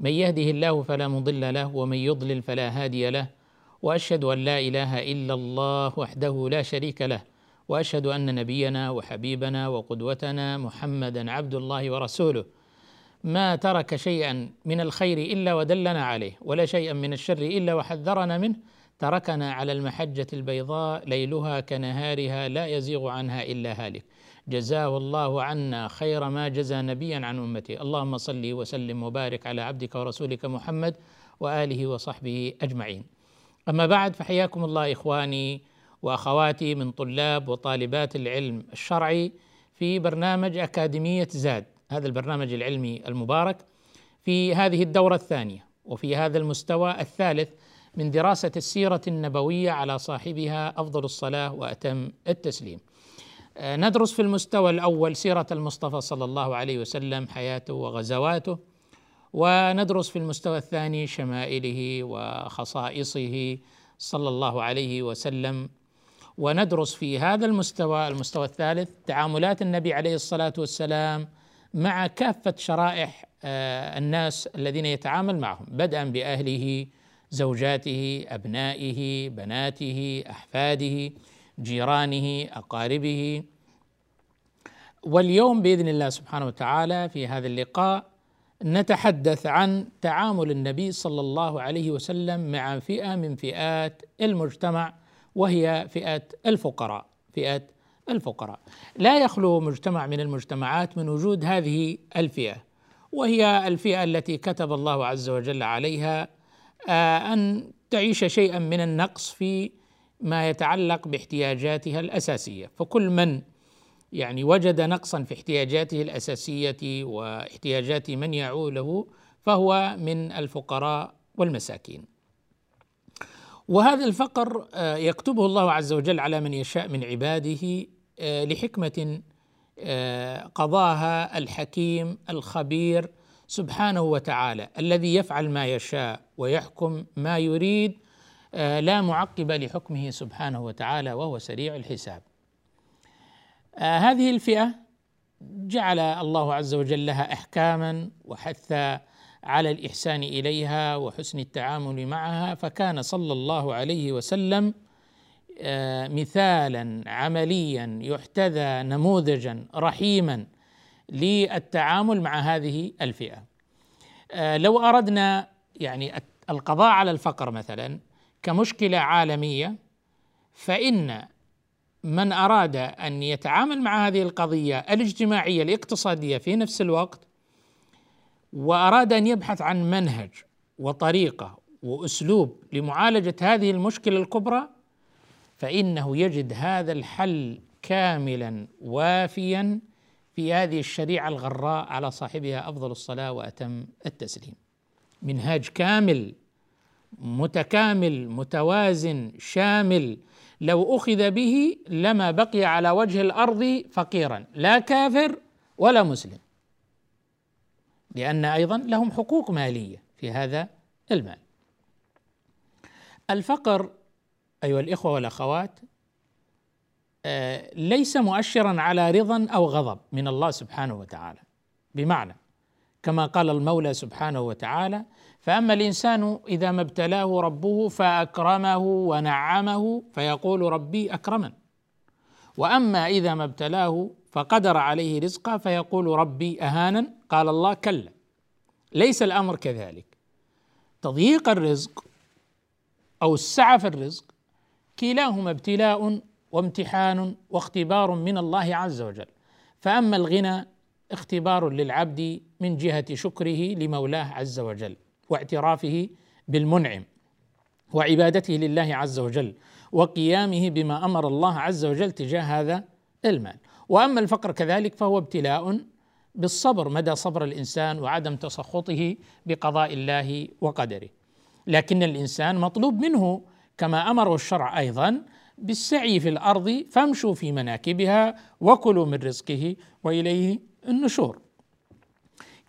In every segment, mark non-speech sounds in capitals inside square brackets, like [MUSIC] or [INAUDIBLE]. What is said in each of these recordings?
من يهده الله فلا مضل له ومن يضلل فلا هادي له وأشهد أن لا إله إلا الله وحده لا شريك له وأشهد أن نبينا وحبيبنا وقدوتنا محمدا عبد الله ورسوله. ما ترك شيئا من الخير إلا ودلنا عليه ولا شيئا من الشر إلا وحذرنا منه تركنا على المحجة البيضاء ليلها كنهارها لا يزيغ عنها إلا هالك. جزاه الله عنا خير ما جزى نبيا عن امته اللهم صل وسلم وبارك على عبدك ورسولك محمد وآله وصحبه أجمعين أما بعد فحياكم الله إخواني وأخواتي من طلاب وطالبات العلم الشرعي في برنامج أكاديمية زاد هذا البرنامج العلمي المبارك في هذه الدورة الثانية وفي هذا المستوى الثالث من دراسة السيرة النبوية على صاحبها أفضل الصلاة وأتم التسليم. آه، ندرس في المستوى الأول سيرة المصطفى صلى الله عليه وسلم حياته وغزواته وندرس في المستوى الثاني شمائله وخصائصه صلى الله عليه وسلم وندرس في هذا المستوى المستوى الثالث تعاملات النبي عليه الصلاة والسلام مع كافة شرائح آه، الناس الذين يتعامل معهم بدءا بأهله زوجاته أبنائه بناته أحفاده جيرانه أقاربه. واليوم بإذن الله سبحانه وتعالى في هذا اللقاء نتحدث عن تعامل النبي صلى الله عليه وسلم مع فئة من فئات المجتمع وهي فئة الفقراء فئة الفقراء. لا يخلو مجتمع من المجتمعات من وجود هذه الفئة وهي الفئة التي كتب الله عز وجل عليها آه، أن تعيش شيئا من النقص في ما يتعلق باحتياجاتها الأساسية. فكل من يعني وجد نقصا في احتياجاته الأساسية واحتياجات من يعوله فهو من الفقراء والمساكين وهذا الفقر آه، يكتبه الله عز وجل على من يشاء من عباده آه، لحكمة قضاها الحكيم الخبير سبحانه وتعالى الذي يفعل ما يشاء ويحكم ما يريد آه، لا معقب لحكمه سبحانه وتعالى وهو سريع الحساب. آه، هذه الفئة جعل الله عز وجل لها إحكاما وحث على الإحسان إليها وحسن التعامل معها فكان صلى الله عليه وسلم آه، مثالا عمليا يحتذى نموذجا رحيما للتعامل مع هذه الفئة. لو أردنا يعني القضاء على الفقر مثلا كمشكلة عالمية فإن من أراد أن يتعامل مع هذه القضية الاجتماعية الاقتصادية في نفس الوقت وأراد أن يبحث عن منهج وطريقة وأسلوب لمعالجة هذه المشكلة الكبرى فإنه يجد هذا الحل كاملا وافيا في هذه الشريعة الغراء على صاحبها أفضل الصلاة وأتم التسليم. منهاج كامل متكامل متوازن شامل لو أخذ به لما بقي على وجه الأرض فقيرا لا كافر ولا مسلم. لأن أيضا لهم حقوق مالية في هذا المال. الفقر أيها الإخوة والأخوات آه، ليس مؤشرا على رضا أو غضب من الله سبحانه وتعالى. بمعنى كما قال المولى سبحانه وتعالى فأما الإنسان إذا ما ابتلاه ربه فأكرمه ونعمه فيقول ربي أكرمن. وأما إذا ما ابتلاه فقدر عليه رزقه فيقول ربي اهانا قال الله كلا. ليس الأمر كذلك. تضييق الرزق أو السعة في الرزق كلاهما ابتلاء وامتحان واختبار من الله عز وجل. فأما الغنى اختبار للعبد من جهة شكره لمولاه عز وجل واعترافه بالمنعم وعبادته لله عز وجل وقيامه بما أمر الله عز وجل تجاه هذا المال. وأما الفقر كذلك فهو ابتلاء بالصبر مدى صبر الإنسان وعدم تسخطه بقضاء الله وقدره. لكن الإنسان مطلوب منه كما امره الشرع أيضا بالسعي في الأرض فامشوا في مناكبها وكلوا من رزقه وإليه النشور.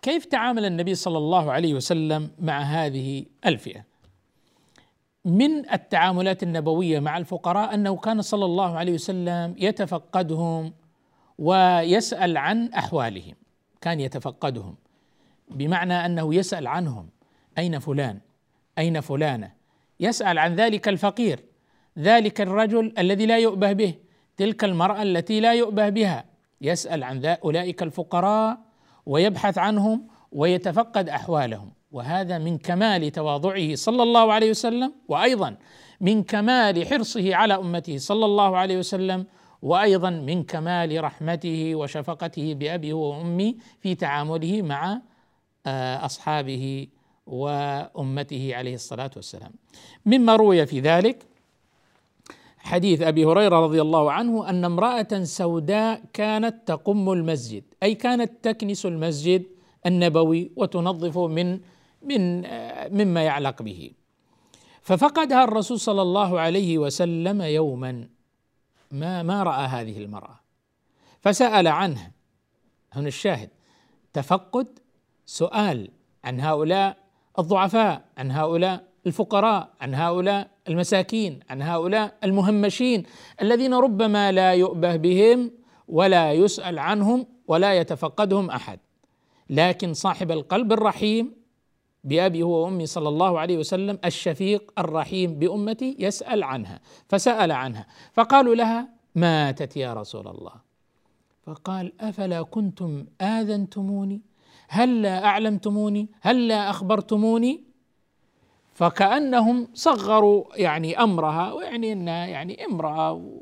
كيف تعامل النبي صلى الله عليه وسلم مع هذه الفئة؟ من التعاملات النبوية مع الفقراء أنه كان صلى الله عليه وسلم يتفقدهم ويسأل عن أحوالهم كان يتفقدهم بمعنى أنه يسأل عنهم أين فلان أين فلانة يسأل عن ذلك الفقير ذلك الرجل الذي لا يؤبه به تلك المرأة التي لا يؤبه بها يسأل عن أولئك الفقراء ويبحث عنهم ويتفقد أحوالهم وهذا من كمال تواضعه صلى الله عليه وسلم وأيضا من كمال حرصه على أمته صلى الله عليه وسلم وأيضا من كمال رحمته وشفقته بأبي وأمي في تعامله مع آه، أصحابه وأمته عليه الصلاة والسلام. مما روي في ذلك حديث أبي هريرة رضي الله عنه أن امرأة سوداء كانت تقم المسجد أي كانت تكنس المسجد النبوي وتنظفه من من مما يعلق به. ففقدها الرسول صلى الله عليه وسلم يوما. ما ما رأى هذه المرأة؟ فسأل عنها هنا الشاهد. تفقد سؤال عن هؤلاء الضعفاء عن هؤلاء الفقراء عن هؤلاء المساكين عن هؤلاء المهمشين الذين ربما لا يؤبه بهم ولا يسأل عنهم ولا يتفقدهم أحد. لكن صاحب القلب الرحيم بأبي هو وأمي صلى الله عليه وسلم الشفيق الرحيم بأمتي يسأل عنها فسأل عنها فقالوا لها ماتت يا رسول الله. فقال أفلا كنتم آذنتموني؟ هلا أعلمتموني؟ هلا أخبرتموني؟ فكأنهم صغروا يعني أمرها ويعني أنها يعني امرأة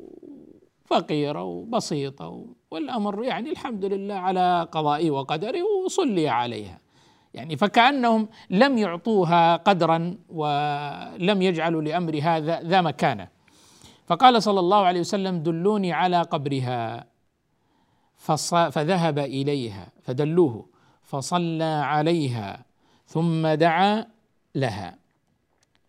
فقيرة وبسيطة والأمر يعني الحمد لله على قضائي وقدري وصلي عليها. يعني فكأنهم لم يعطوها قدرا ولم يجعلوا لأمر هذا ذا مكانة. فقال صلى الله عليه وسلم دلوني على قبرها فذهب إليها فدلوه فصلى عليها ثم دعا لها.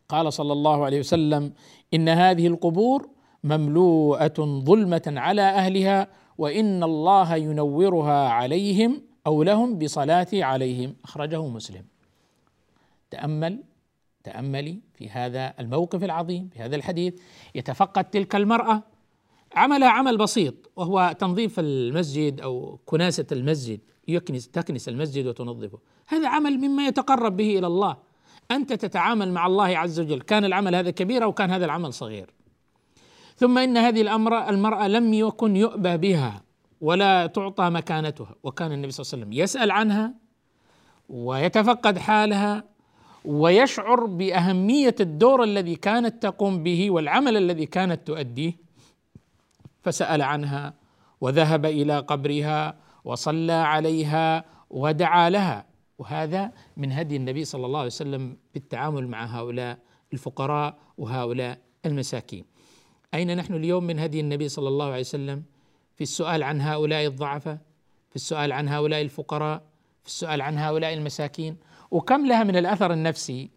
قال صلى الله عليه وسلم إن هذه القبور مملوءة ظلمة على أهلها وإن الله ينورها عليهم أو لهم بصلاتي عليهم. أخرجه مسلم. تأمل تأملي في هذا الموقف العظيم في هذا الحديث. يتفقد تلك المرأة عملها عمل بسيط وهو تنظيف المسجد أو كناسة المسجد يكنس تكنس المسجد وتنظفه. هذا عمل مما يتقرب به إلى الله. أنت تتعامل مع الله عز وجل. كان العمل هذا كبير أو كان هذا العمل صغير. ثم إن هذه الأمر المرأة لم يكن يؤبى بها ولا تعطى مكانتها. وكان النبي صلى الله عليه وسلم يسأل عنها ويتفقد حالها ويشعر بأهمية الدور الذي كانت تقوم به والعمل الذي كانت تؤديه. فسأل عنها وذهب إلى قبرها وصلى عليها ودعا لها. وهذا من هدي النبي صلى الله عليه وسلم بالتعامل مع هؤلاء الفقراء وهؤلاء المساكين. أين نحن اليوم من هدي النبي صلى الله عليه وسلم؟ في السؤال عن هؤلاء الضعفاء في السؤال عن هؤلاء الفقراء في السؤال عن هؤلاء المساكين وكم لها من الأثر النفسي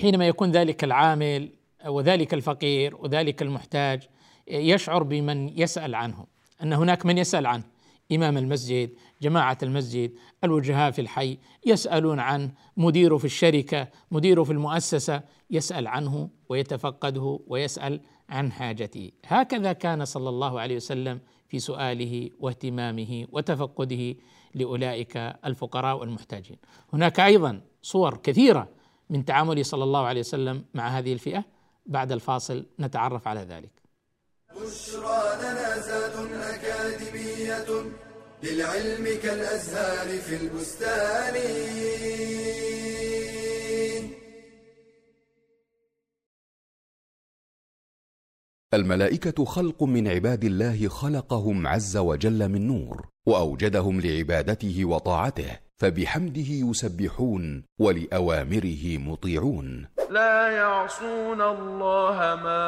حينما يكون ذلك العامل وذلك الفقير وذلك المحتاج يشعر بمن يسأل عنه أن هناك من يسأل عنه. إمام المسجد جماعة المسجد الوجهاء في الحي يسألون عنه مديره في الشركة مديره في المؤسسة يسأل عنه ويتفقده ويسأل عن حاجته. هكذا كان صلى الله عليه وسلم في سؤاله واهتمامه وتفقده لأولئك الفقراء والمحتاجين. هناك أيضا صور كثيرة من تعامله صلى الله عليه وسلم مع هذه الفئة. بعد الفاصل نتعرف على ذلك. بشرى لنا للعلم كالأزهار في البستان. الملائكة خلق من عباد الله خلقهم عز وجل من نور وأوجدهم لعبادته وطاعته فبحمده يسبحون ولأوامره مطيعون. لا يعصون الله ما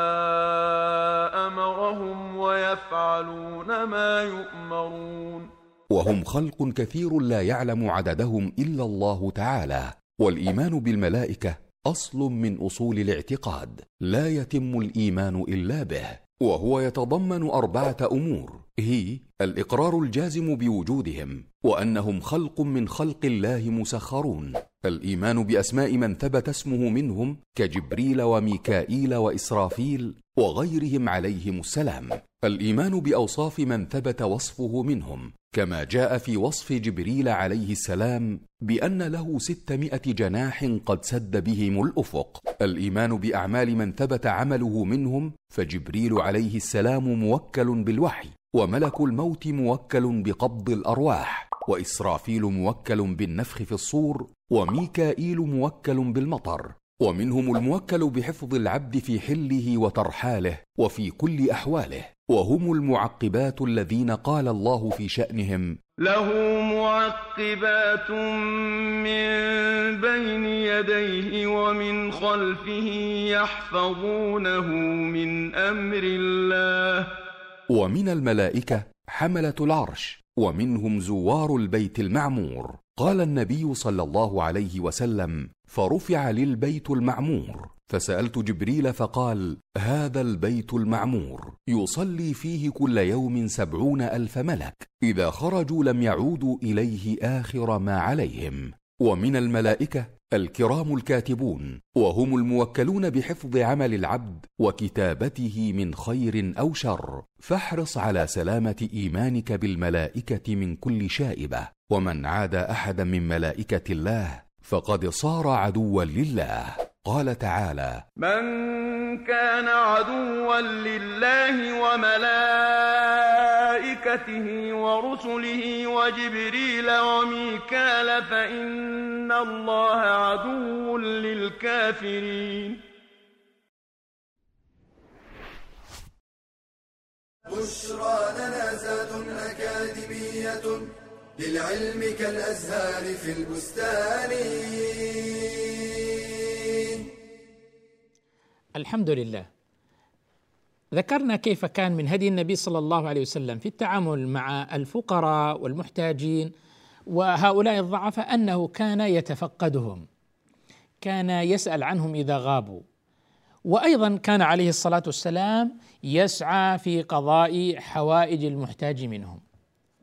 أمرهم ويفعلون ما يؤمرون. وهم خلق كثير لا يعلم عددهم إلا الله تعالى والإيمان بالملائكة أصل من أصول الاعتقاد لا يتم الإيمان إلا به. وهو يتضمن أربعة أمور. هي الإقرار الجازم بوجودهم وأنهم خلق من خلق الله مسخرون. الإيمان بأسماء من ثبت اسمه منهم كجبريل وميكائيل وإسرافيل وغيرهم عليهم السلام. الإيمان بأوصاف من ثبت وصفه منهم كما جاء في وصف جبريل عليه السلام بأن له ستمائة جناح قد سد بهم الأفق. الإيمان بأعمال من ثبت عمله منهم فجبريل عليه السلام موكل بالوحي وملك الموت موكل بقبض الأرواح وإسرافيل موكل بالنفخ في الصور وميكائيل موكل بالمطر. ومنهم الموكل بحفظ العبد في حله وترحاله وفي كل أحواله وهم المعقبات الذين قال الله في شأنهم له معقبات من بين يديه ومن خلفه يحفظونه من أمر الله. ومن الملائكة حملة العرش ومنهم زوار البيت المعمور. قال النبي صلى الله عليه وسلم فرفع للبيت المعمور. فسألت جبريل فقال هذا البيت المعمور. يصلي فيه كل يوم سبعون ألف ملك. إذا خرجوا لم يعودوا إليه آخر ما عليهم. ومن الملائكة الكرام الكاتبون وهم الموكلون بحفظ عمل العبد وكتابته من خير أو شر. فاحرص على سلامة إيمانك بالملائكة من كل شائبة. ومن عاد أحدا من ملائكة الله فقد صار عدوا لله. قال تعالى من كان عدوا لله وملائكته ورسله وجبريل وميكال فإن الله عدو للكافرين. بشرى لنا زاد أكاديمية للعلم كالأزهار في البستان. الحمد لله. ذكرنا كيف كان من هدي النبي صلى الله عليه وسلم في التعامل مع الفقراء والمحتاجين وهؤلاء الضعفاء أنه كان يتفقدهم كان يسأل عنهم إذا غابوا. وأيضا كان عليه الصلاة والسلام يسعى في قضاء حوائج المحتاج منهم.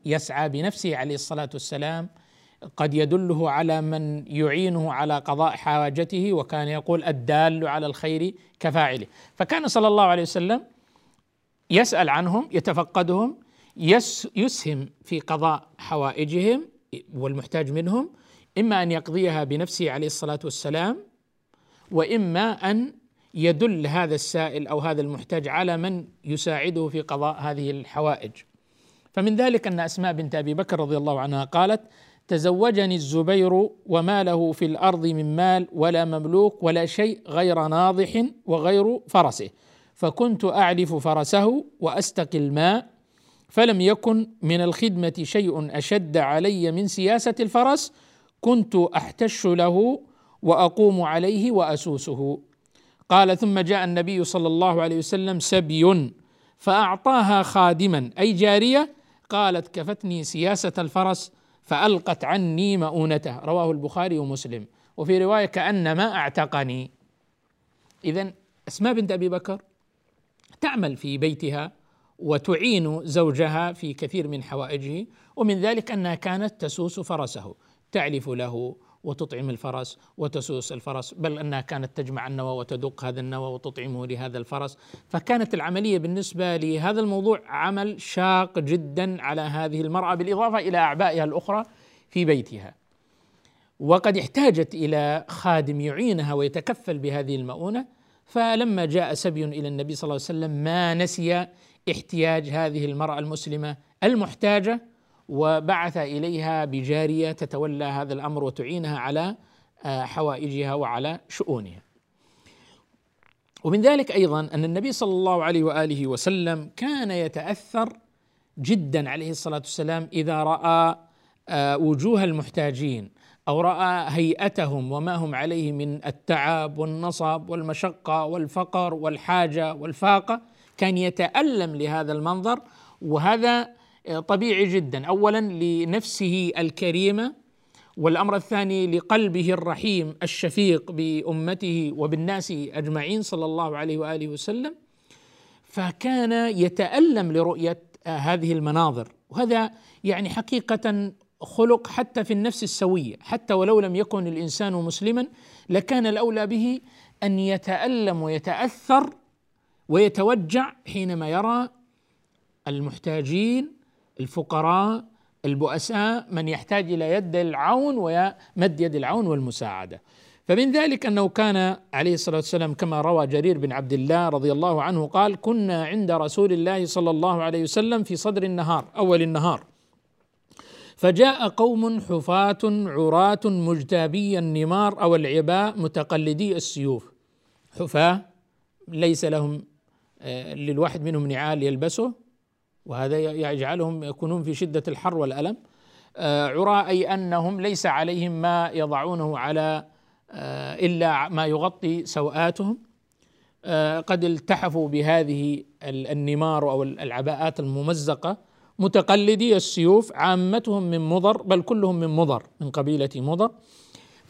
يسعى بنفسه عليه الصلاة والسلام. قد يدله على من يعينه على قضاء حاجته وكان يقول الدال على الخير كفاعله. فكان صلى الله عليه وسلم يسأل عنهم يتفقدهم يسهم في قضاء حوائجهم والمحتاج منهم إما أن يقضيها بنفسه عليه الصلاة والسلام وإما أن يدل هذا السائل أو هذا المحتاج على من يساعده في قضاء هذه الحوائج. فمن ذلك أن أسماء بنت أبي بكر رضي الله عنها قالت تزوجني الزبير وما له في الأرض من مال ولا مملوك ولا شيء غير ناضح وغير فرسه. فكنت اعلف فرسه وأستقي الماء فلم يكن من الخدمة شيء أشد علي من سياسة الفرس. كنت أحتش له وأقوم عليه وأسوسه. قال ثم جاء النبي صلى الله عليه وسلم سبي فأعطاها خادما أي جارية قالت كفتني سياسة الفرس فألقت عني مؤونته. رواه البخاري ومسلم. وفي رواية كأنما أعتقني. إذا أسماء بنت أبي بكر تعمل في بيتها وتعين زوجها في كثير من حوائجه ومن ذلك أنها كانت تسوس فرسه تعلف له وتطعم الفرس وتسوس الفرس بل أنها كانت تجمع النوى وتدق هذا النوى وتطعمه لهذا الفرس. فكانت العملية بالنسبة لهذا الموضوع عمل شاق جدا على هذه المرأة بالإضافة إلى أعبائها الأخرى في بيتها. وقد احتاجت إلى خادم يعينها ويتكفل بهذه المؤونة فلما جاء سبي إلى النبي صلى الله عليه وسلم ما نسي احتياج هذه المرأة المسلمة المحتاجة؟ وبعث إليها بجارية تتولى هذا الأمر وتعينها على آه، حوائجها وعلى شؤونها. ومن ذلك أيضا أن النبي صلى الله عليه وآله وسلم كان يتأثر جدا عليه الصلاة والسلام إذا رأى آه، وجوه المحتاجين أو رأى هيئتهم وما هم عليه من التعب والنصب والمشقة والفقر والحاجة والفاقة كان يتألم لهذا المنظر وهذا طبيعي جدا. اولا لنفسه الكريمة والأمر الثاني لقلبه الرحيم الشفيق بأمته وبالناس أجمعين صلى الله عليه وآله وسلم. فكان يتألم لرؤية هذه المناظر. وهذا يعني حقيقة خلق حتى في النفس السوية. حتى ولو لم يكن الإنسان مسلما لكان الأولى به أن يتألم ويتأثر ويتوجع حينما يرى المحتاجين الفقراء البؤساء من يحتاج إلى يد العون ومد يد العون والمساعدة. فمن ذلك أنه كان عليه الصلاة والسلام كما روى جرير بن عبد الله رضي الله عنه قال كنا عند رسول الله صلى الله عليه وسلم في صدر النهار أول النهار. فجاء قوم حفاة عراة مجتابي النمار أو العباء متقلدي السيوف. حفاة ليس لهم آه، للواحد منهم نعال يلبسه. وهذا يجعلهم يكونون في شدة الحر والألم. آه، عراء أي أنهم ليس عليهم ما يضعونه على آه، إلا ما يغطي سوآتهم. آه، قد التحفوا بهذه النمار أو العباءات الممزقة متقلدي السيوف عامتهم من مضر بل كلهم من مضر من قبيلة مضر.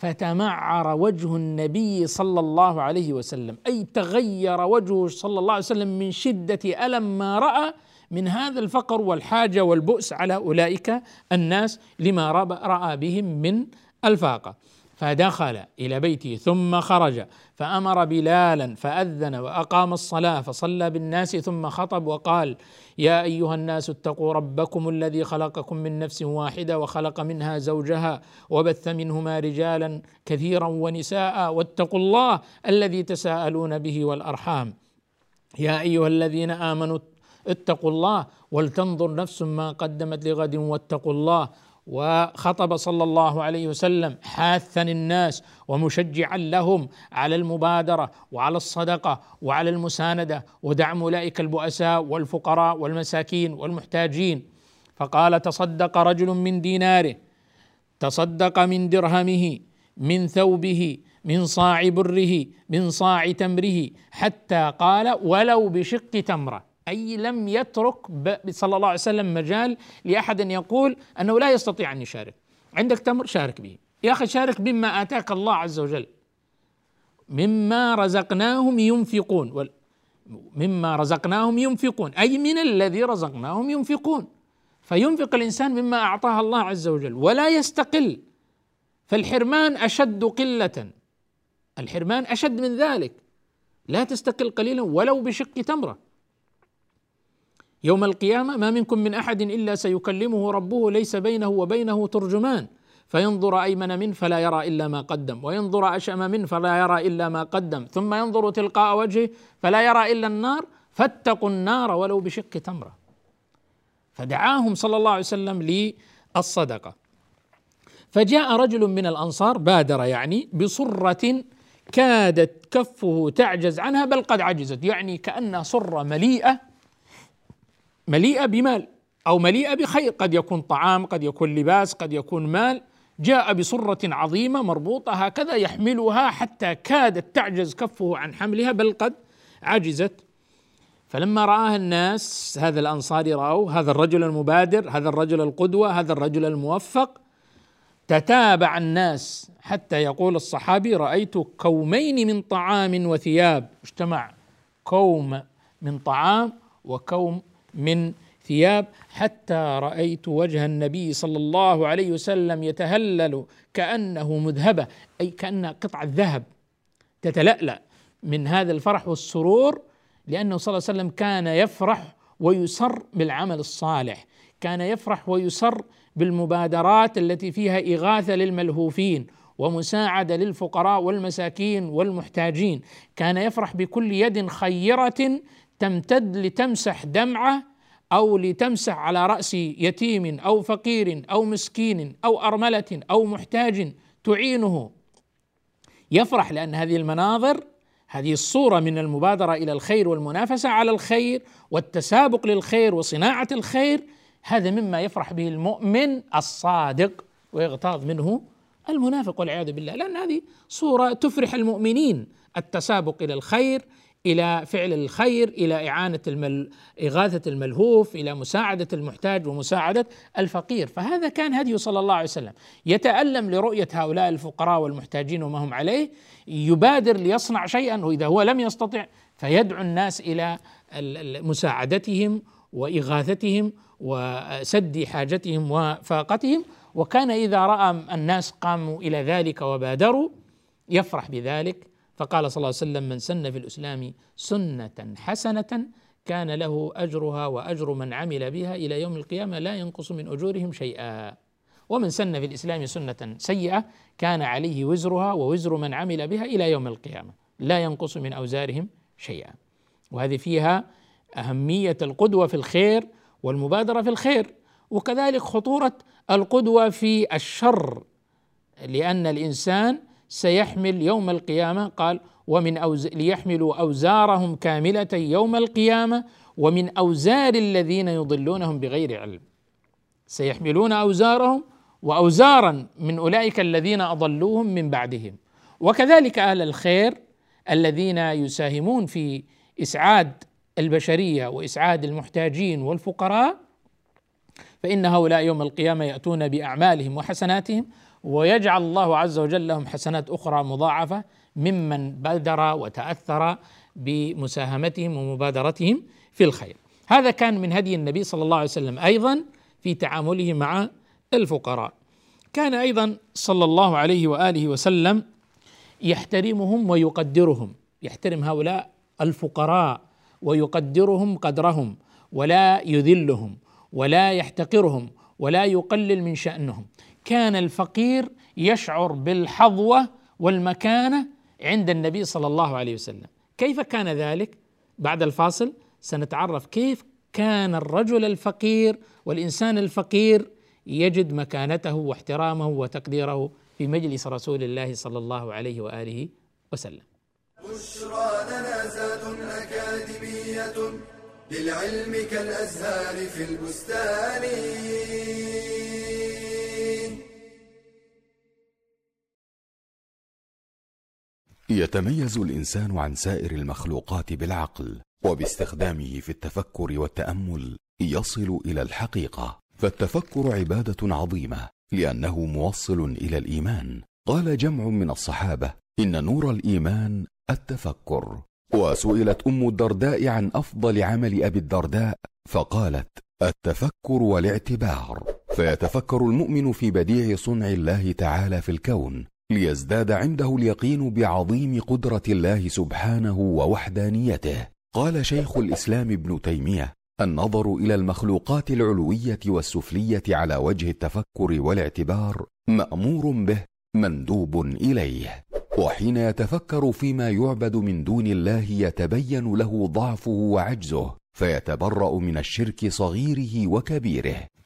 فتمعر وجه النبي صلى الله عليه وسلم أي تغير وجهه صلى الله عليه وسلم من شدة ألم ما رأى من هذا الفقر والحاجة والبؤس على أولئك الناس لما رأى بهم من الفاقة. فدخل إلى بيته ثم خرج فأمر بلالا فأذن وأقام الصلاة فصلى بالناس ثم خطب وقال يا أيها الناس اتقوا ربكم الذي خلقكم من نفس واحدة وخلق منها زوجها وبث منهما رجالا كثيرا ونساء واتقوا الله الذي تساءلون به والأرحام يا أيها الذين آمنوا اتقوا الله ولتنظر نفس ما قدمت لغد واتقوا الله. وخطب صلى الله عليه وسلم حاثا الناس ومشجعا لهم على المبادرة وعلى الصدقة وعلى المساندة. ودعم أولئك البؤساء والفقراء والمساكين والمحتاجين. فقال تصدق رجل من ديناره تصدق من درهمه من ثوبه من صاع بره من صاع تمره. حتى قال ولو بشق تمرة. أي لم يترك صلى الله عليه وسلم مجال لأحد أن يقول أنه لا يستطيع أن يشارك. عندك تمر شارك به. يا أخي شارك بما آتاك الله عز وجل. مما رزقناهم ينفقون. مما رزقناهم ينفقون. أي من الذي رزقناهم ينفقون. فينفق الإنسان مما أعطاه الله عز وجل. ولا يستقل. فالحرمان أشد قلة. الحرمان أشد من ذلك. لا تستقل قليلا ولو بشق تمرة. يوم القيامة ما منكم من أحد إلا سيكلمه ربه ليس بينه وبينه ترجمان. فينظر أيمن منه فلا يرى إلا ما قدم وينظر أشأم منه فلا يرى إلا ما قدم. ثم ينظر تلقاء وجهه فلا يرى إلا النار فاتقوا النار ولو بشق تمرة. فدعاهم صلى الله عليه وسلم للصدقة. فجاء رجل من الأنصار بادر يعني بصرة كادت كفه تعجز عنها بل قد عجزت. يعني كأنها صرة مليئة مليئة بمال أو مليئة بخير. قد يكون طعام قد يكون لباس قد يكون مال. جاء بصره عظيمة مربوطة هكذا يحملها حتى كادت تعجز كفه عن حملها بل قد عجزت. فلما رآها الناس هذا الأنصاري رأوا هذا الرجل المبادر هذا الرجل القدوة هذا الرجل الموفق تتابع الناس حتى يقول الصحابي رأيت كومين من طعام وثياب. اجتمع كوم من طعام وكوم من ثياب حتى رأيت وجه النبي صلى الله عليه وسلم يتهلل كأنه مذهبه أي كأن قطعة ذهب تتلألأ من هذا الفرح والسرور لأنه صلى الله عليه وسلم كان يفرح ويسر بالعمل الصالح كان يفرح ويسر بالمبادرات التي فيها إغاثة للملهوفين ومساعدة للفقراء والمساكين والمحتاجين كان يفرح بكل يد خيرة تمتد لتمسح دمعة أو لتمسح على رأس يتيم أو فقير أو مسكين أو أرملة أو محتاج تعينه. يفرح لأن هذه المناظر هذه الصورة من المبادرة إلى الخير والمنافسة على الخير والتسابق للخير وصناعة الخير هذا مما يفرح به المؤمن الصادق ويغتاظ منه المنافق والعياذ بالله. لأن هذه صورة تفرح المؤمنين التسابق إلى الخير إلى فعل الخير إلى إعانة المل... إغاثة الملهوف إلى مساعدة المحتاج ومساعدة الفقير. فهذا كان هديه صلى الله عليه وسلم. يتألم لرؤية هؤلاء الفقراء والمحتاجين وما هم عليه يبادر ليصنع شيئا وإذا هو لم يستطع فيدعو الناس إلى مساعدتهم وإغاثتهم وسد حاجتهم وفاقتهم. وكان إذا رأى الناس قاموا إلى ذلك وبادروا يفرح بذلك. فقال صلى الله عليه وسلم من سن في الإسلام سنة حسنة كان له أجرها وأجر من عمل بها إلى يوم القيامة لا ينقص من أجورهم شيئا. ومن سن في الإسلام سنة سيئة كان عليه وزرها ووزر من عمل بها إلى يوم القيامة لا ينقص من أوزارهم شيئا. وهذه فيها أهمية القدوة في الخير والمبادرة في الخير وكذلك خطورة القدوة في الشر لأن الإنسان سيحمل يوم القيامة. قال ومن أوز... ليحملوا أوزارهم كاملة يوم القيامة. ومن أوزار الذين يضلونهم بغير علم. سيحملون أوزارهم وأوزارا من أولئك الذين أضلوهم من بعدهم. وكذلك أهل الخير الذين يساهمون في إسعاد البشرية وإسعاد المحتاجين والفقراء فإن هؤلاء يوم القيامة يأتون بأعمالهم وحسناتهم ويجعل الله عز وجل لهم حسنات أخرى مضاعفة ممن بادر وتأثر بمساهمتهم ومبادرتهم في الخير. هذا كان من هدي النبي صلى الله عليه وسلم أيضا في تعامله مع الفقراء. كان أيضا صلى الله عليه وآله وسلم يحترمهم ويقدرهم، يحترم هؤلاء الفقراء ويقدرهم قدرهم ولا يذلهم ولا يحتقرهم ولا يقلل من شأنهم كان الفقير يشعر بالحظوة والمكانة عند النبي صلى الله عليه وسلم كيف كان ذلك بعد الفاصل سنتعرف كيف كان الرجل الفقير والإنسان الفقير يجد مكانته واحترامه وتقديره في مجلس رسول الله صلى الله عليه وآله وسلم. بشرى لنا زاد أكاديمية للعلم كالأزهار في البستان. يتميز الإنسان عن سائر المخلوقات بالعقل وباستخدامه في التفكر والتأمل يصل إلى الحقيقة. فالتفكر عبادة عظيمة لأنه موصل إلى الإيمان. قال جمع من الصحابة إن نور الإيمان التفكر. وسئلت أم الدرداء عن أفضل عمل أبي الدرداء فقالت التفكر والاعتبار. فيتفكر المؤمن في بديع صنع الله تعالى في الكون ليزداد عنده اليقين بعظيم قدرة الله سبحانه ووحدانيته. قال شيخ الإسلام ابن تيمية النظر إلى المخلوقات العلوية والسفلية على وجه التفكر والاعتبار مأمور به مندوب إليه. وحين يتفكر فيما يعبد من دون الله يتبين له ضعفه وعجزه فيتبرأ من الشرك صغيره وكبيره.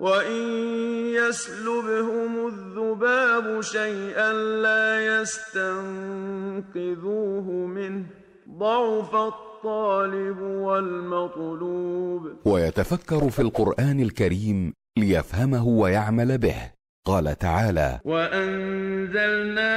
وان يسلبهم الذباب شيئا لا يستنقذوه منه. ضعف الطالب والمطلوب. ويتفكر في القرآن الكريم ليفهمه ويعمل به. قال تعالى وانزلنا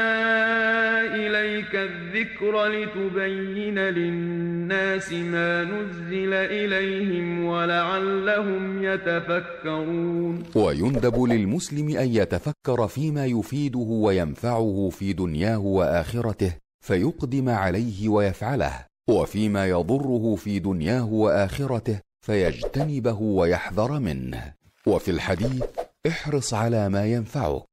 اليك الذكر لتبين للناس ما نزل إليهم ولعلهم يتفكرون. ويندب للمسلم أن يتفكر فيما يفيده وينفعه في دنياه وآخرته فيقدم عليه ويفعله وفيما يضره في دنياه وآخرته فيجتنبه ويحذر منه. وفي الحديث احرص على ما ينفعك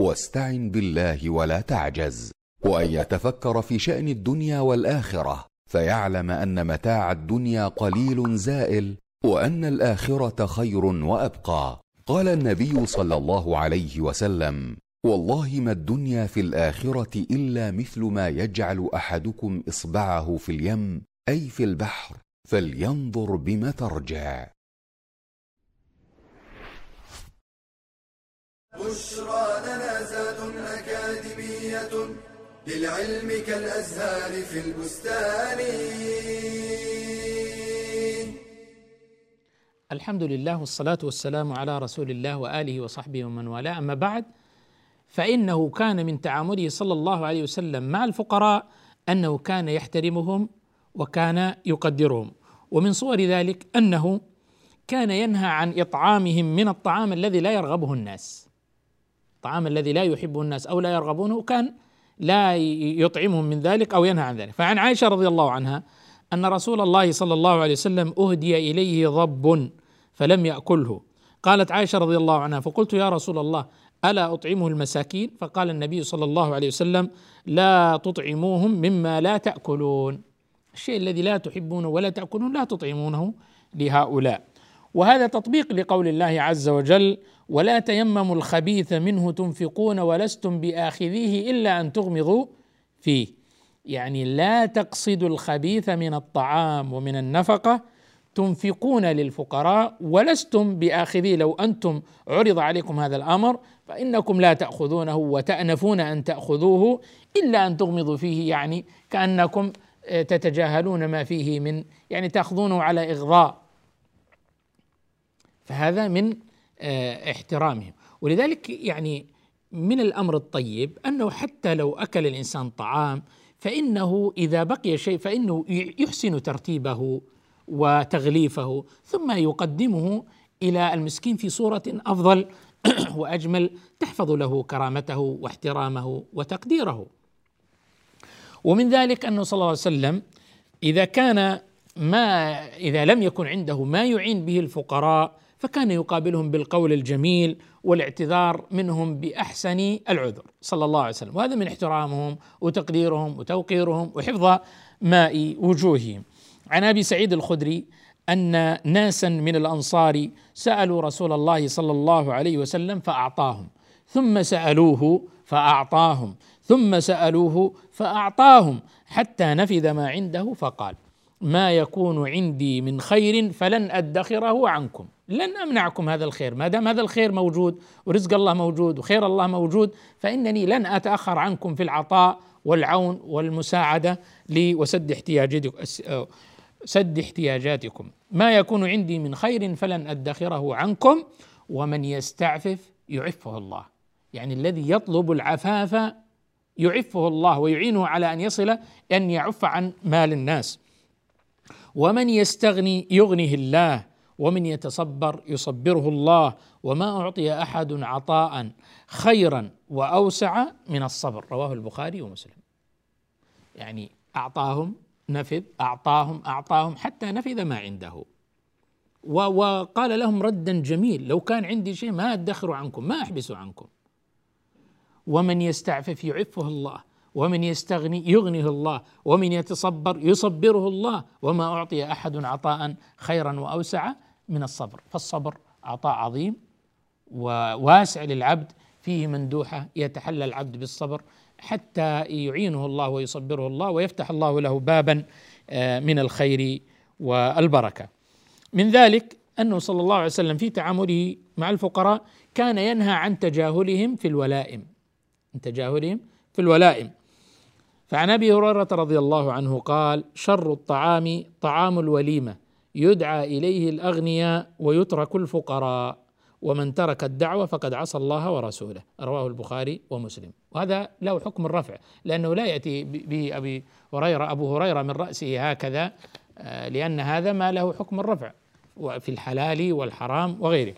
واستعن بالله ولا تعجز. وأن يتفكر في شأن الدنيا والآخرة فيعلم أن متاع الدنيا قليل زائل وأن الآخرة خير وأبقى. قال النبي صلى الله عليه وسلم والله ما الدنيا في الآخرة إلا مثل ما يجعل أحدكم إصبعه في اليم أي في البحر فلينظر بم ترجع. بشرى لنا زاد أكاديمية للعلم كالأزهار في البستان. الحمد لله والصلاة والسلام على رسول الله وآله وصحبه ومن والاه. أما بعد فإنه كان من تعامله صلى الله عليه وسلم مع الفقراء أنه كان يحترمهم وكان يقدرهم. ومن صور ذلك أنه كان ينهى عن إطعامهم من الطعام الذي لا يرغبه الناس. الطعام الذي لا يحبه الناس أو لا يرغبونه كان لا يطعمهم من ذلك أو ينهى عن ذلك. فعن عائشة رضي الله عنها أن رسول الله صلى الله عليه وسلم أهدي إليه ضب فلم يأكله. قالت عائشة رضي الله عنها فقلت يا رسول الله ألا أطعمه المساكين؟ فقال النبي صلى الله عليه وسلم لا تطعموهم مما لا تأكلون. الشيء الذي لا تحبونه ولا تأكلون لا تطعمونه لهؤلاء. وهذا تطبيق لقول الله عز وجل ولا تيمموا الخبيث منه تنفقون ولستم بآخذيه إلا أن تغمضوا فيه. يعني لا تقصدوا الخبيث من الطعام ومن النفقة تنفقون للفقراء ولستم بآخذيه. لو أنتم عرض عليكم هذا الأمر فإنكم لا تأخذونه وتأنفون أن تأخذوه إلا أن تغمضوا فيه. يعني كأنكم تتجاهلون ما فيه من يعني تأخذونه على إغضاء. فهذا من آه، احترامهم. ولذلك يعني من الأمر الطيب أنه حتى لو أكل الإنسان طعام فإنه إذا بقي شيء فإنه يحسن ترتيبه وتغليفه ثم يقدمه إلى المسكين في صورة أفضل [CLEARS THROAT] وأجمل تحفظ له كرامته واحترامه وتقديره. ومن ذلك أنه صلى الله عليه وسلم إذا كان ما إذا لم يكن عنده ما يعين به الفقراء فكان يقابلهم بالقول الجميل والاعتذار منهم بأحسن العذر صلى الله عليه وسلم. وهذا من احترامهم وتقديرهم وتوقيرهم وحفظ ماء وجوههم. عن أبي سعيد الخدري أن ناسا من الأنصار سألوا رسول الله صلى الله عليه وسلم فأعطاهم ثم سألوه فأعطاهم ثم سألوه فأعطاهم حتى نفذ ما عنده فقال ما يكون عندي من خير فلن أدخره عنكم. لن أمنعكم هذا الخير. ما دام هذا الخير موجود ورزق الله موجود وخير الله موجود فإنني لن أتأخر عنكم في العطاء والعون والمساعدة لي وسد سد احتياجاتكم. ما يكون عندي من خير فلن أدخره عنكم ومن يستعفف يعفه الله. يعني الذي يطلب العفاف يعفه الله ويعينه على أن يصل أن يعف عن مال الناس. ومن يستغني يغنيه الله. ومن يتصبر يصبره الله وما أعطي أحد عطاء خيرا وأوسع من الصبر. رواه البخاري ومسلم. يعني أعطاهم نفذ أعطاهم أعطاهم حتى نفذ ما عنده. وقال لهم ردا جميل لو كان عندي شيء ما أدخر عنكم ما أحبس عنكم. ومن يستعفف يعفه الله ومن يستغني يغنيه الله ومن يتصبر يصبره الله وما أعطي أحد عطاء خيرا وأوسع من الصبر فالصبر عطاء عظيم وواسع للعبد فيه مندوحة يتحلى العبد بالصبر حتى يعينه الله ويصبره الله ويفتح الله له بابا آه، من الخير والبركة. من ذلك أنه صلى الله عليه وسلم في تعامله مع الفقراء كان ينهى عن تجاهلهم في الولائم. عن تجاهلهم في الولائم. فعن أبي هريرة رضي الله عنه قال: شر الطعام طعام الوليمة يدعى إليه الأغنياء ويترك الفقراء. ومن ترك الدعوة فقد عصى الله ورسوله. رواه البخاري ومسلم. وهذا له حكم الرفع لأنه لا يأتي به أبي هريرة أبو هريرة من رأسه هكذا آه، لأن هذا ما له حكم الرفع في الحلال والحرام وغيره.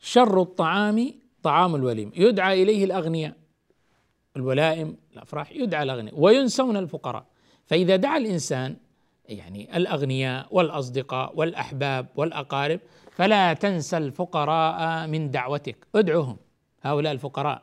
شر الطعام طعام الوليم. يدعى إليه الأغنياء الولائم الأفراح يدعى الأغنياء وينسون الفقراء. فإذا دعا الإنسان يعني الأغنياء والأصدقاء والأحباب والأقارب فلا تنسى الفقراء من دعوتك. ادعوهم هؤلاء الفقراء.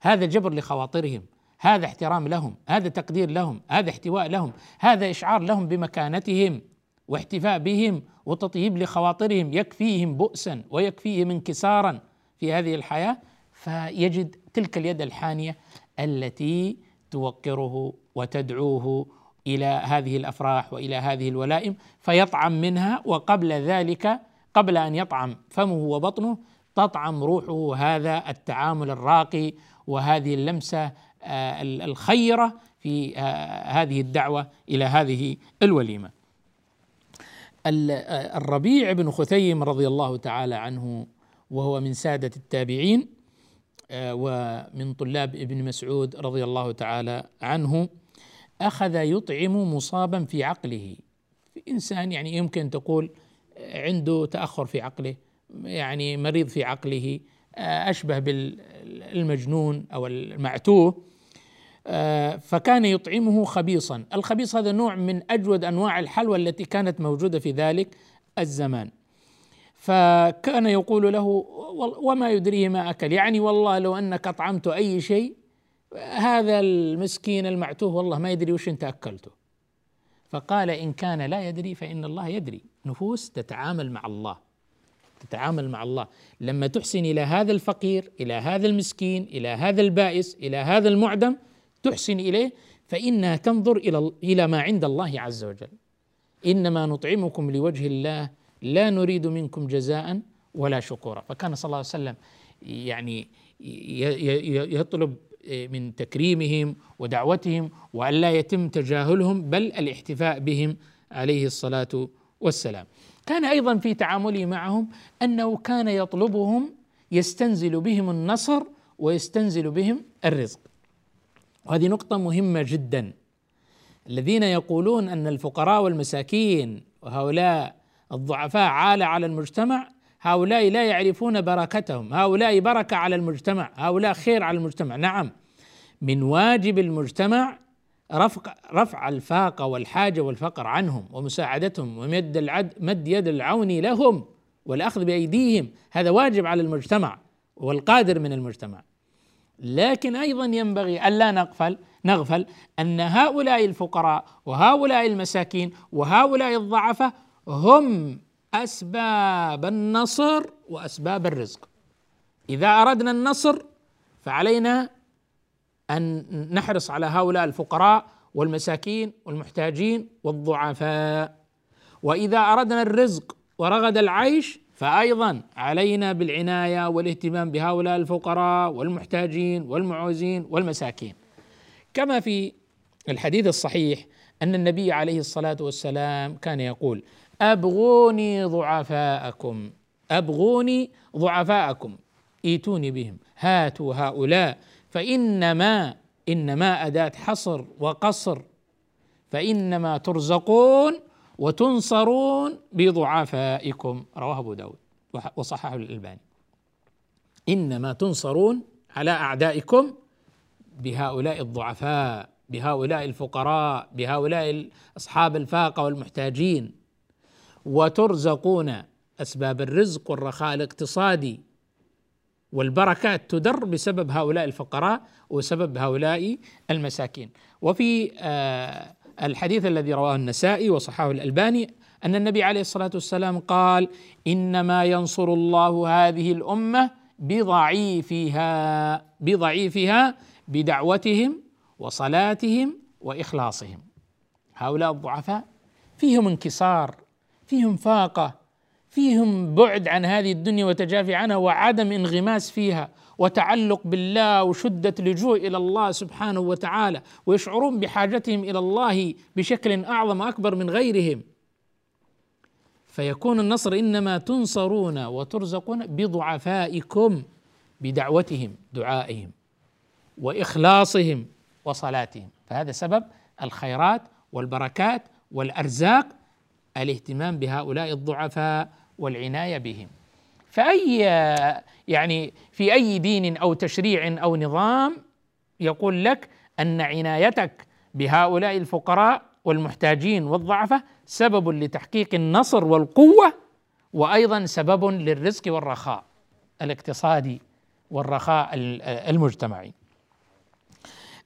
هذا جبر لخواطرهم هذا احترام لهم هذا تقدير لهم هذا احتواء لهم هذا إشعار لهم بمكانتهم واحتفاء بهم وتطيب لخواطرهم. يكفيهم بؤسا ويكفيهم انكسارا في هذه الحياة. فيجد تلك اليد الحانية التي توقره وتدعوه إلى هذه الأفراح وإلى هذه الولائم فيطعم منها وقبل ذلك قبل أن يطعم فمه وبطنه تطعم روحه هذا التعامل الراقي وهذه اللمسة آه، الخيرة في آه، هذه الدعوة إلى هذه الوليمة. آه، الربيع بن خثيم رضي الله تعالى عنه وهو من سادة التابعين ومن طلاب ابن مسعود رضي الله تعالى عنه أخذ يطعم مصابا في عقله. في إنسان يعني يمكن تقول عنده تأخر في عقله يعني مريض في عقله أشبه بالمجنون أو المعتوه فكان يطعمه خبيصا. الخبيص هذا نوع من أجود أنواع الحلوى التي كانت موجودة في ذلك الزمان. فكان يقول له وما يدريه ما أكل؟ يعني والله لو أنك اطعمت أي شيء هذا المسكين المعتوه والله ما يدري وش انت أكلته. فقال إن كان لا يدري فإن الله يدري. نفوس تتعامل مع الله. تتعامل مع الله. لما تحسن إلى هذا الفقير إلى هذا المسكين إلى هذا البائس إلى هذا المعدم تحسن إليه فإنها تنظر إلى إلى ما عند الله عز وجل. إنما نطعمكم لوجه الله لا نريد منكم جزاء ولا شكورا. فكان صلى الله عليه وسلم يعني يطلب من تكريمهم ودعوتهم وأن لا يتم تجاهلهم بل الاحتفاء بهم عليه الصلاة والسلام. كان أيضا في تعامله معهم أنه كان يطلبهم يستنزل بهم النصر ويستنزل بهم الرزق. وهذه نقطة مهمة جدا. الذين يقولون أن الفقراء والمساكين وهؤلاء الضعفاء عالة على المجتمع هؤلاء لا يعرفون بركتهم. هؤلاء بركة على المجتمع. هؤلاء خير على المجتمع. نعم. من واجب المجتمع رفع رفع الفاقة والحاجة والفقر عنهم ومساعدتهم ومد العد مد يد العون لهم والأخذ بأيديهم. هذا واجب على المجتمع والقادر من المجتمع. لكن أيضا ينبغي ألا نغفل نغفل أن هؤلاء الفقراء وهؤلاء المساكين وهؤلاء الضعفاء هم أسباب النصر وأسباب الرزق. إذا أردنا النصر فعلينا أن نحرص على هؤلاء الفقراء والمساكين والمحتاجين والضعفاء. وإذا أردنا الرزق ورغد العيش فايضا علينا بالعناية والاهتمام بهؤلاء الفقراء والمحتاجين والمعوزين والمساكين. كما في الحديث الصحيح أن النبي عليه الصلاة والسلام كان يقول أبغوني ضعفاءكم. أبغوني ضعفاءكم. إيتوني بهم. هاتوا هؤلاء. فإنما إنما أداة حصر وقصر. فإنما ترزقون وتنصرون بضعفائكم. رواه أبو داود وصححه الألباني. إنما تنصرون على أعدائكم بهؤلاء الضعفاء بهؤلاء الفقراء بهؤلاء أصحاب الفاقة والمحتاجين. وترزقون أسباب الرزق والرخاء الاقتصادي والبركات تدر بسبب هؤلاء الفقراء وسبب هؤلاء المساكين. وفي آه، الحديث الذي رواه النسائي وصححه الألباني أن النبي عليه الصلاة والسلام قال إنما ينصر الله هذه الأمة بضعيفها بضعيفها بدعوتهم وصلاتهم وإخلاصهم. هؤلاء الضعفاء فيهم انكسار فيهم فاقة فيهم بعد عن هذه الدنيا وتجافي عنها وعدم انغماس فيها وتعلق بالله وشدة لجوء إلى الله سبحانه وتعالى ويشعرون بحاجتهم إلى الله بشكل أعظم وأكبر من غيرهم. فيكون النصر إنما تنصرون وترزقون بضعفائكم بدعوتهم دعائهم وإخلاصهم وصلاتهم. فهذا سبب الخيرات والبركات والأرزاق الاهتمام بهؤلاء الضعفاء والعناية بهم. فأي يعني في أي دين أو تشريع أو نظام يقول لك أن عنايتك بهؤلاء الفقراء والمحتاجين والضعفاء سبب لتحقيق النصر والقوة وأيضا سبب للرزق والرخاء الاقتصادي والرخاء المجتمعي.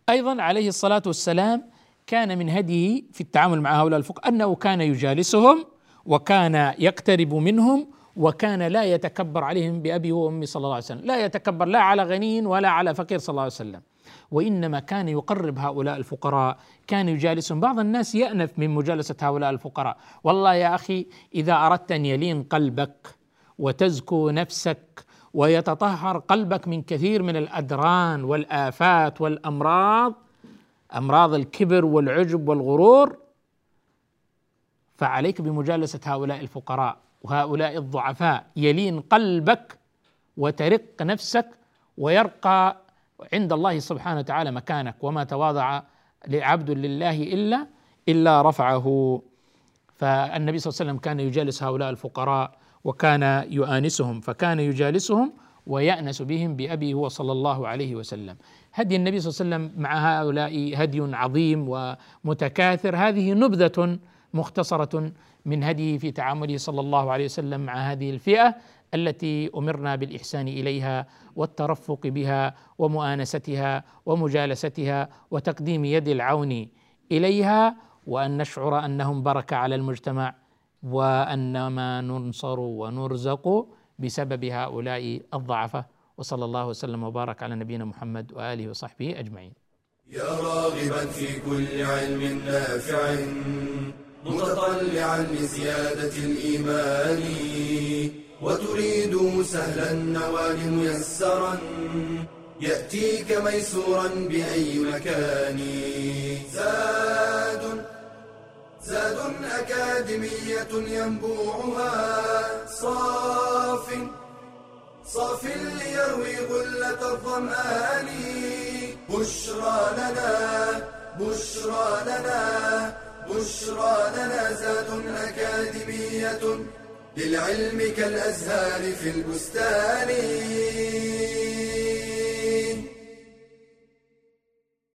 أيضا عليه الصلاة والسلام كان من هديه في التعامل مع هؤلاء الفقراء أنه كان يجالسهم وكان يقترب منهم وكان لا يتكبر عليهم بأبي وأمي صلى الله عليه وسلم. لا يتكبر لا على غني ولا على فقير صلى الله عليه وسلم. وإنما كان يقرب هؤلاء الفقراء كان يجالسهم. بعض الناس يأنف من مجالسة هؤلاء الفقراء. والله يا أخي إذا أردت أن يلين قلبك وتزكو نفسك ويتطهر قلبك من كثير من الأدران والآفات والأمراض أمراض الكبر والعجب والغرور فعليك بمجالسة هؤلاء الفقراء وهؤلاء الضعفاء. يلين قلبك وترق نفسك ويرقى عند الله سبحانه وتعالى مكانك. وما تواضع لعبد لله إلا إلا رفعه. فالنبي صلى الله عليه وسلم كان يجالس هؤلاء الفقراء وكان يؤانسهم فكان يجالسهم ويأنس بهم بأبي هو صلى الله عليه وسلم. هدي النبي صلى الله عليه وسلم مع هؤلاء هدي عظيم ومتكاثر. هذه نبذة مختصرة من هديه في تعامله صلى الله عليه وسلم مع هذه الفئة التي أمرنا بالإحسان إليها والترفق بها ومؤانستها ومجالستها وتقديم يد العون إليها وأن نشعر أنهم بركة على المجتمع وأنما ننصر ونرزق بسبب هؤلاء الضعفة. وصلى الله وسلم وبارك على نبينا محمد وآله وصحبه أجمعين. يا راغبا في كل علم نافع متطلعا لزيادة الإيمان وتريد سهلا النوال ميسرا يأتيك ميسورا بأي مكان. زاد زاد أكاديمية ينبوعها صاف صاف ليروي غلة الظمآن. بشرى لنا بشرى لنا بشرى لنا زاد أكاديمية للعلم كالأزهار في البستان.